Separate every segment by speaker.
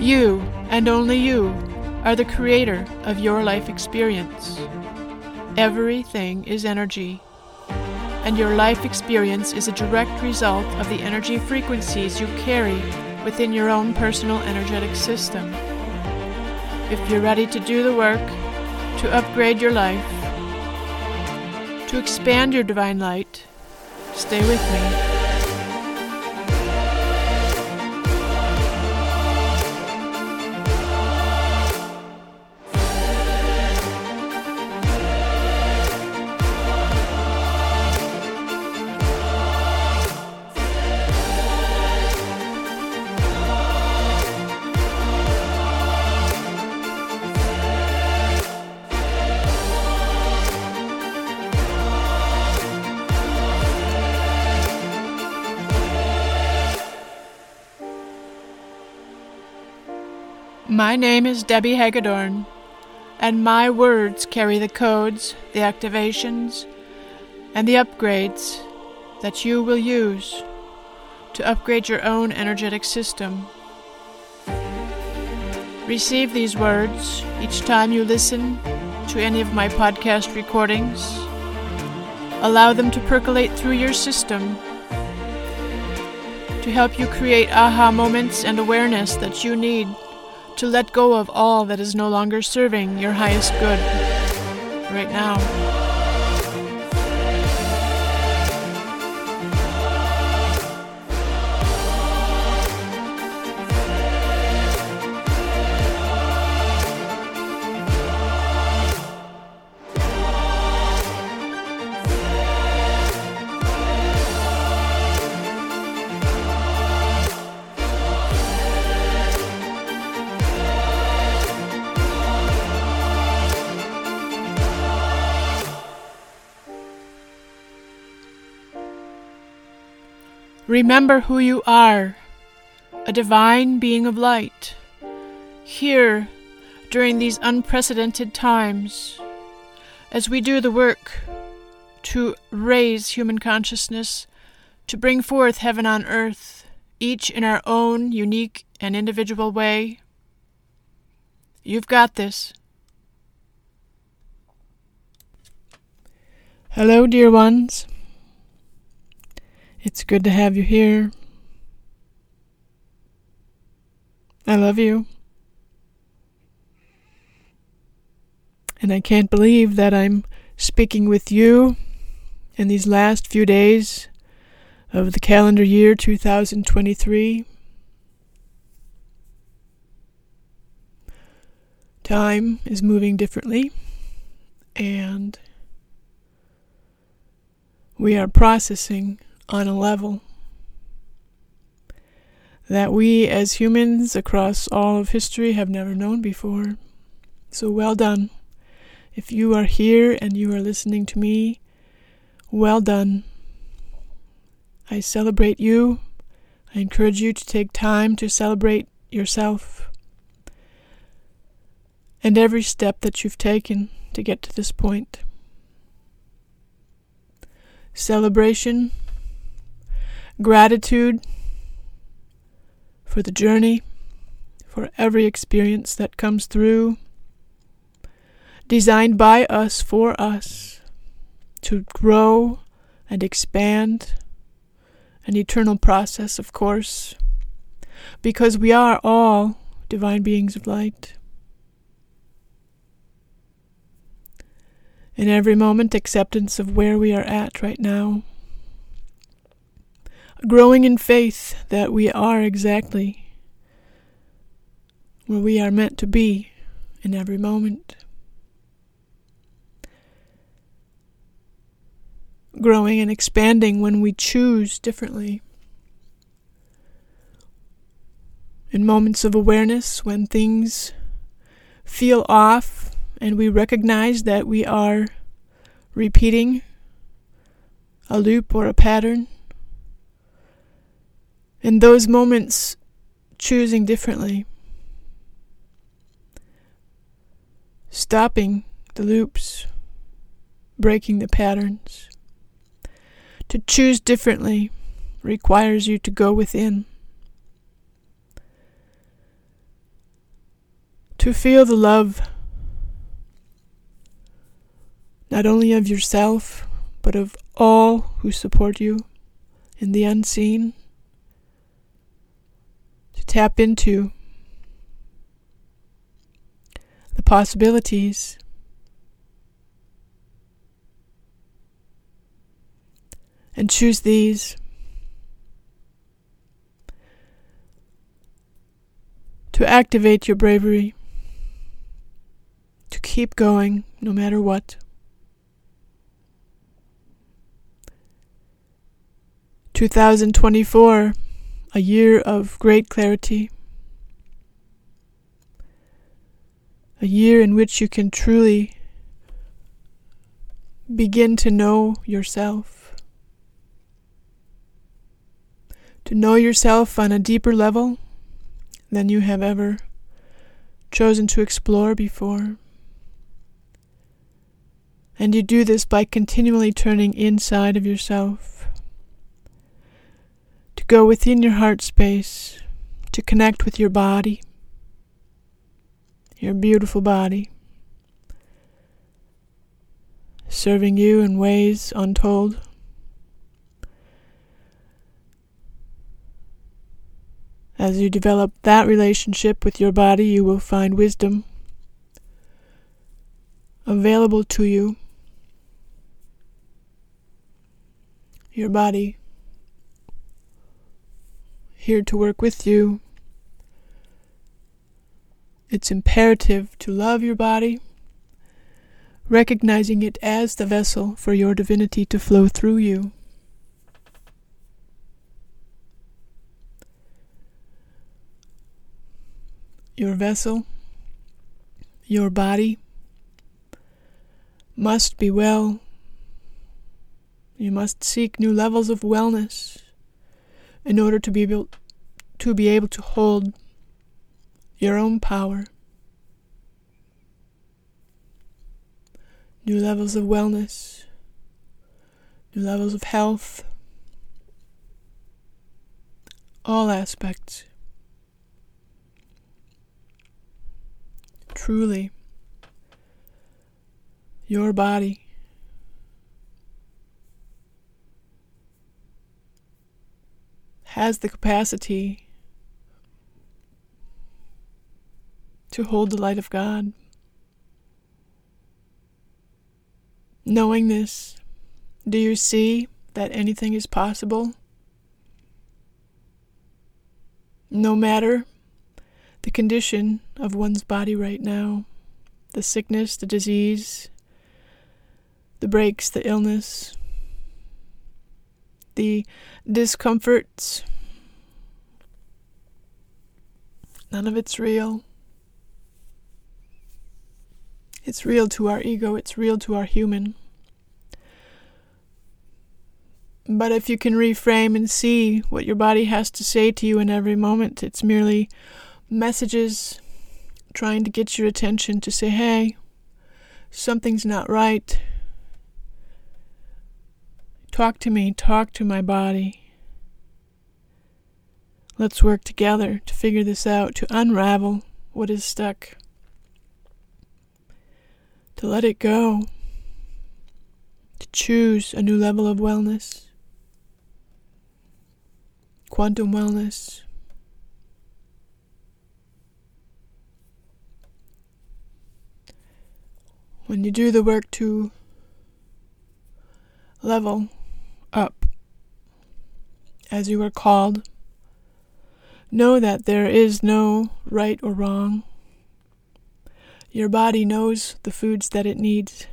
Speaker 1: You, and only you, are the creator of your life experience. Everything is energy, and your life experience is a direct result of the energy frequencies you carry within your own personal energetic system. If you're ready to do the work, to upgrade your life, to expand your divine light, stay with me. My name is Debbie Hagedorn, and my words carry the codes, the activations, and the upgrades that you will use to upgrade your own energetic system. Receive these words each time you listen to any of my podcast recordings. Allow them to percolate through your system to help you create aha moments and awareness that you need to let go of all that is no longer serving your highest good right now. Remember who you are, a divine being of light. Here, during these unprecedented times, as we do the work to raise human consciousness, to bring forth heaven on earth, each in our own unique and individual way. You've got this. Hello, dear ones. It's good to have you here. I love you. And I can't believe that I'm speaking with you in these last few days of the calendar year 2023. Time is moving differently, and we are processing on a level that we as humans across all of history have never known before. So well done. If you are here and you are listening to me, well done. I celebrate you. I encourage you to take time to celebrate yourself and every step that you've taken to get to this point. Celebration gratitude for the journey, for every experience that comes through, designed by us for us to grow and expand, an eternal process, of course, because we are all divine beings of light. In every moment, acceptance of where we are at right now growing in faith that we are exactly where we are meant to be in every moment. Growing and expanding when we choose differently. In moments of awareness, when things feel off and we recognize that we are repeating a loop or a pattern in those moments, choosing differently, stopping the loops, breaking the patterns. To choose differently requires you to go within. to feel the love not only of yourself, but of all who support you in the unseen, tap into the possibilities. And choose these. To activate your bravery, to keep going no matter what. 2024, a year of great clarity, a year in which you can truly begin to know yourself, to know yourself on a deeper level than you have ever chosen to explore before. And you do this by continually turning inside of yourself go within your heart space to connect with your body, your beautiful body, serving you in ways untold. As you develop that relationship with your body, you will find wisdom available to you. Your body here to work with you. It's imperative to love your body, recognizing it as the vessel for your divinity to flow through you. Your vessel, your body, must be well. You must seek new levels of wellness in order to be able to be able to hold your own power. New levels of wellness, new levels of health, all aspects. Truly, your body has the capacity to hold the light of God. Knowing this, do you see that anything is possible? No matter the condition of one's body right now, the sickness, the disease, the breaks, the illness, the discomforts. None of it's real. It's real to our ego, it's real to our human. But if you can reframe and see what your body has to say to you in every moment, it's merely messages trying to get your attention to say, hey, something's not right. Talk to me, talk to my body. Let's work together to figure this out, to unravel what is stuck, to let it go, to choose a new level of wellness, quantum wellness. When you do the work to level as you are called. Know that there is no right or wrong. Your body knows the foods that it needs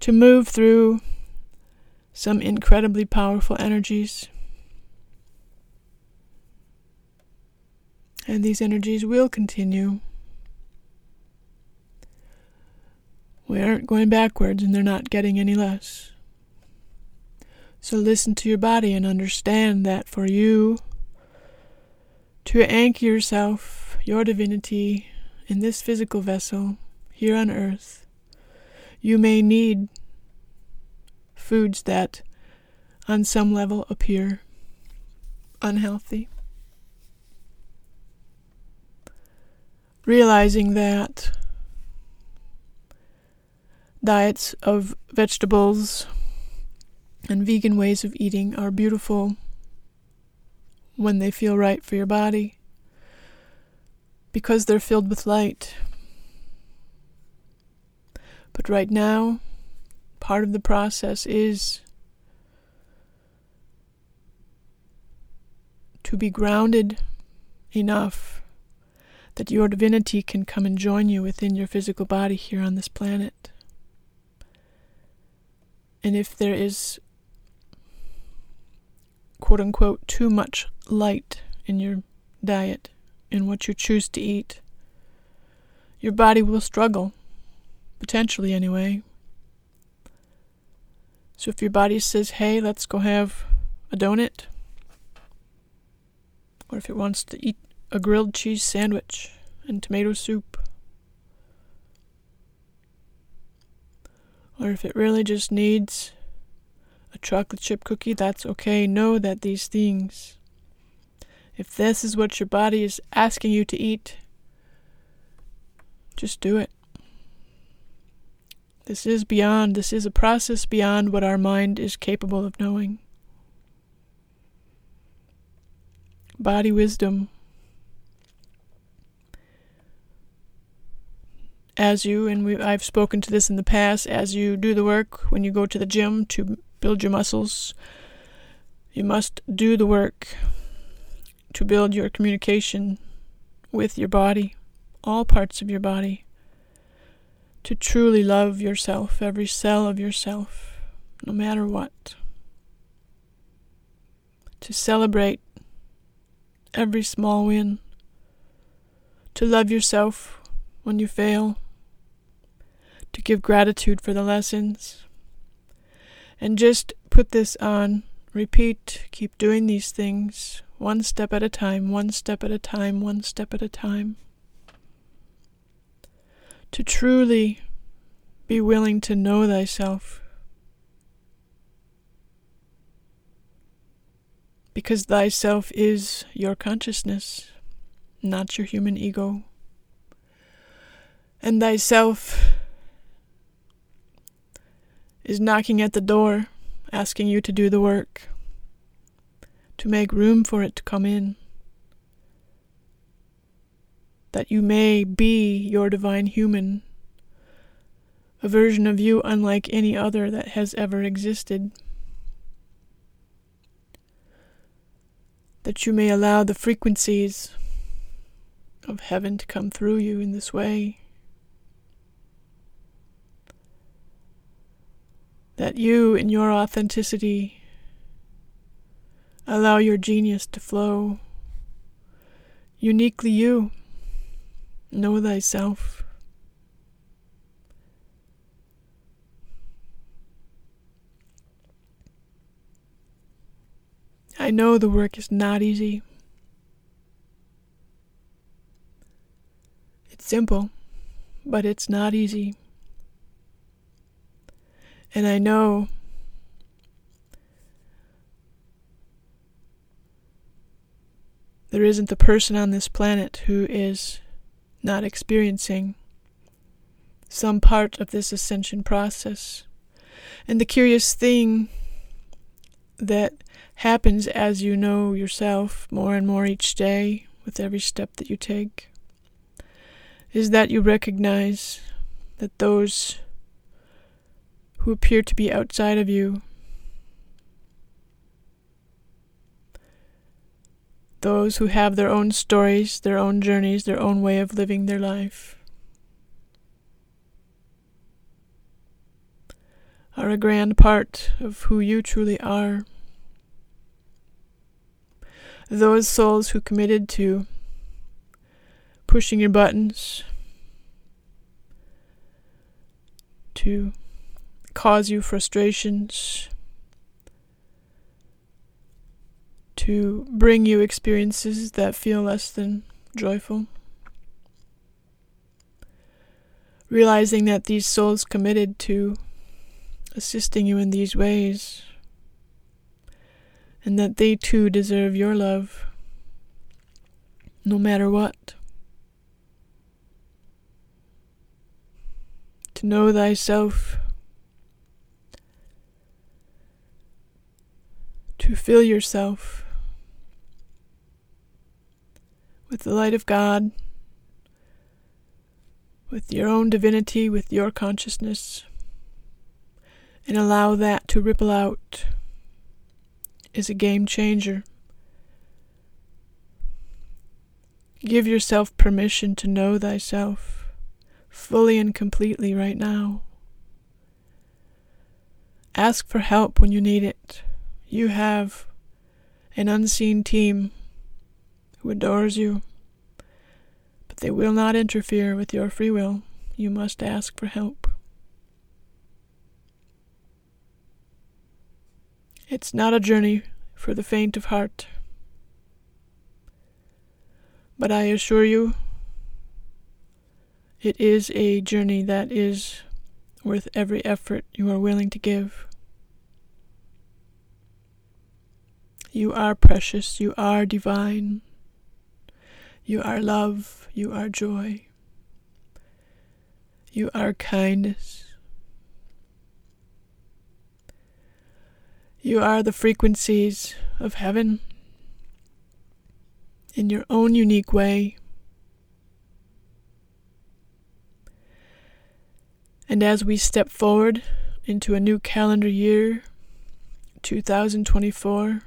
Speaker 1: to move through some incredibly powerful energies. And these energies will continue. We aren't going backwards and they're not getting any less. So listen to your body and understand that for you to anchor yourself, your divinity, in this physical vessel here on earth, you may need foods that on some level appear unhealthy. realizing that diets of vegetables and vegan ways of eating are beautiful when they feel right for your body because they're filled with light. But right now, part of the process is to be grounded enough that your divinity can come and join you within your physical body here on this planet. And if there is, quote unquote, too much light in your diet, in what you choose to eat, your body will struggle, potentially anyway. So if your body says, hey, let's go have a donut, or if it wants to eat a grilled cheese sandwich and tomato soup, or if it really just needs a chocolate chip cookie, that's okay. Know that these things, if this is what your body is asking you to eat, just do it. This is beyond, this is a process beyond what our mind is capable of knowing. Body wisdom as you, and we, I've spoken to this in the past, as you do the work when you go to the gym to build your muscles, you must do the work to build your communication with your body, all parts of your body, to truly love yourself, every cell of yourself, no matter what, to celebrate every small win, to love yourself when you fail. To give gratitude for the lessons. And just put this on, repeat, keep doing these things one step at a time, one step at a time, one step at a time. To truly be willing to know thyself. Because thyself is your consciousness, not your human ego. And thyself is knocking at the door, asking you to do the work, to make room for it to come in, that you may be your divine human, a version of you unlike any other that has ever existed. That you may allow the frequencies of heaven to come through you in this way. That you, in your authenticity, allow your genius to flow. Uniquely you. Know thyself. I know the work is not easy. It's simple, but it's not easy. And I know there isn't the person on this planet who is not experiencing some part of this ascension process. And the curious thing that happens as you know yourself more and more each day with every step that you take is that you recognize that those who appear to be outside of you. Those who have their own stories, their own journeys, their own way of living their life. Are a grand part of who you truly are. Those souls who committed to pushing your buttons, to cause you frustrations, to bring you experiences that feel less than joyful. Realizing that these souls committed to assisting you in these ways, and that they too deserve your love, no matter what. to know thyself, to fill yourself with the light of God, with your own divinity, with your consciousness, and allow that to ripple out is a game changer. Give yourself permission to know thyself fully and completely right now. Ask for help when you need it. You have an unseen team who adores you, but they will not interfere with your free will. You must ask for help. It's not a journey for the faint of heart, but I assure you, it is a journey that is worth every effort you are willing to give. You are precious, you are divine. You are love, you are joy, you are kindness. You are the frequencies of heaven in your own unique way. And as we step forward into a new calendar year, 2024,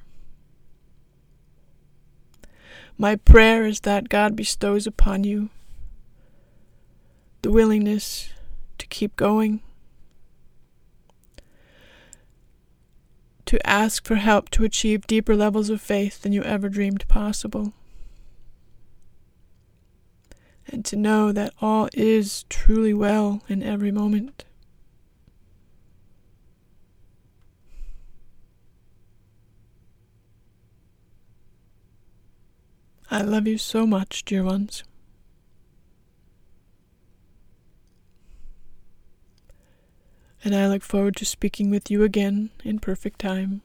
Speaker 1: my prayer is that God bestows upon you the willingness to keep going, to ask for help to achieve deeper levels of faith than you ever dreamed possible, and to know that all is truly well in every moment. I love you so much, dear ones. And I look forward to speaking with you again in perfect time.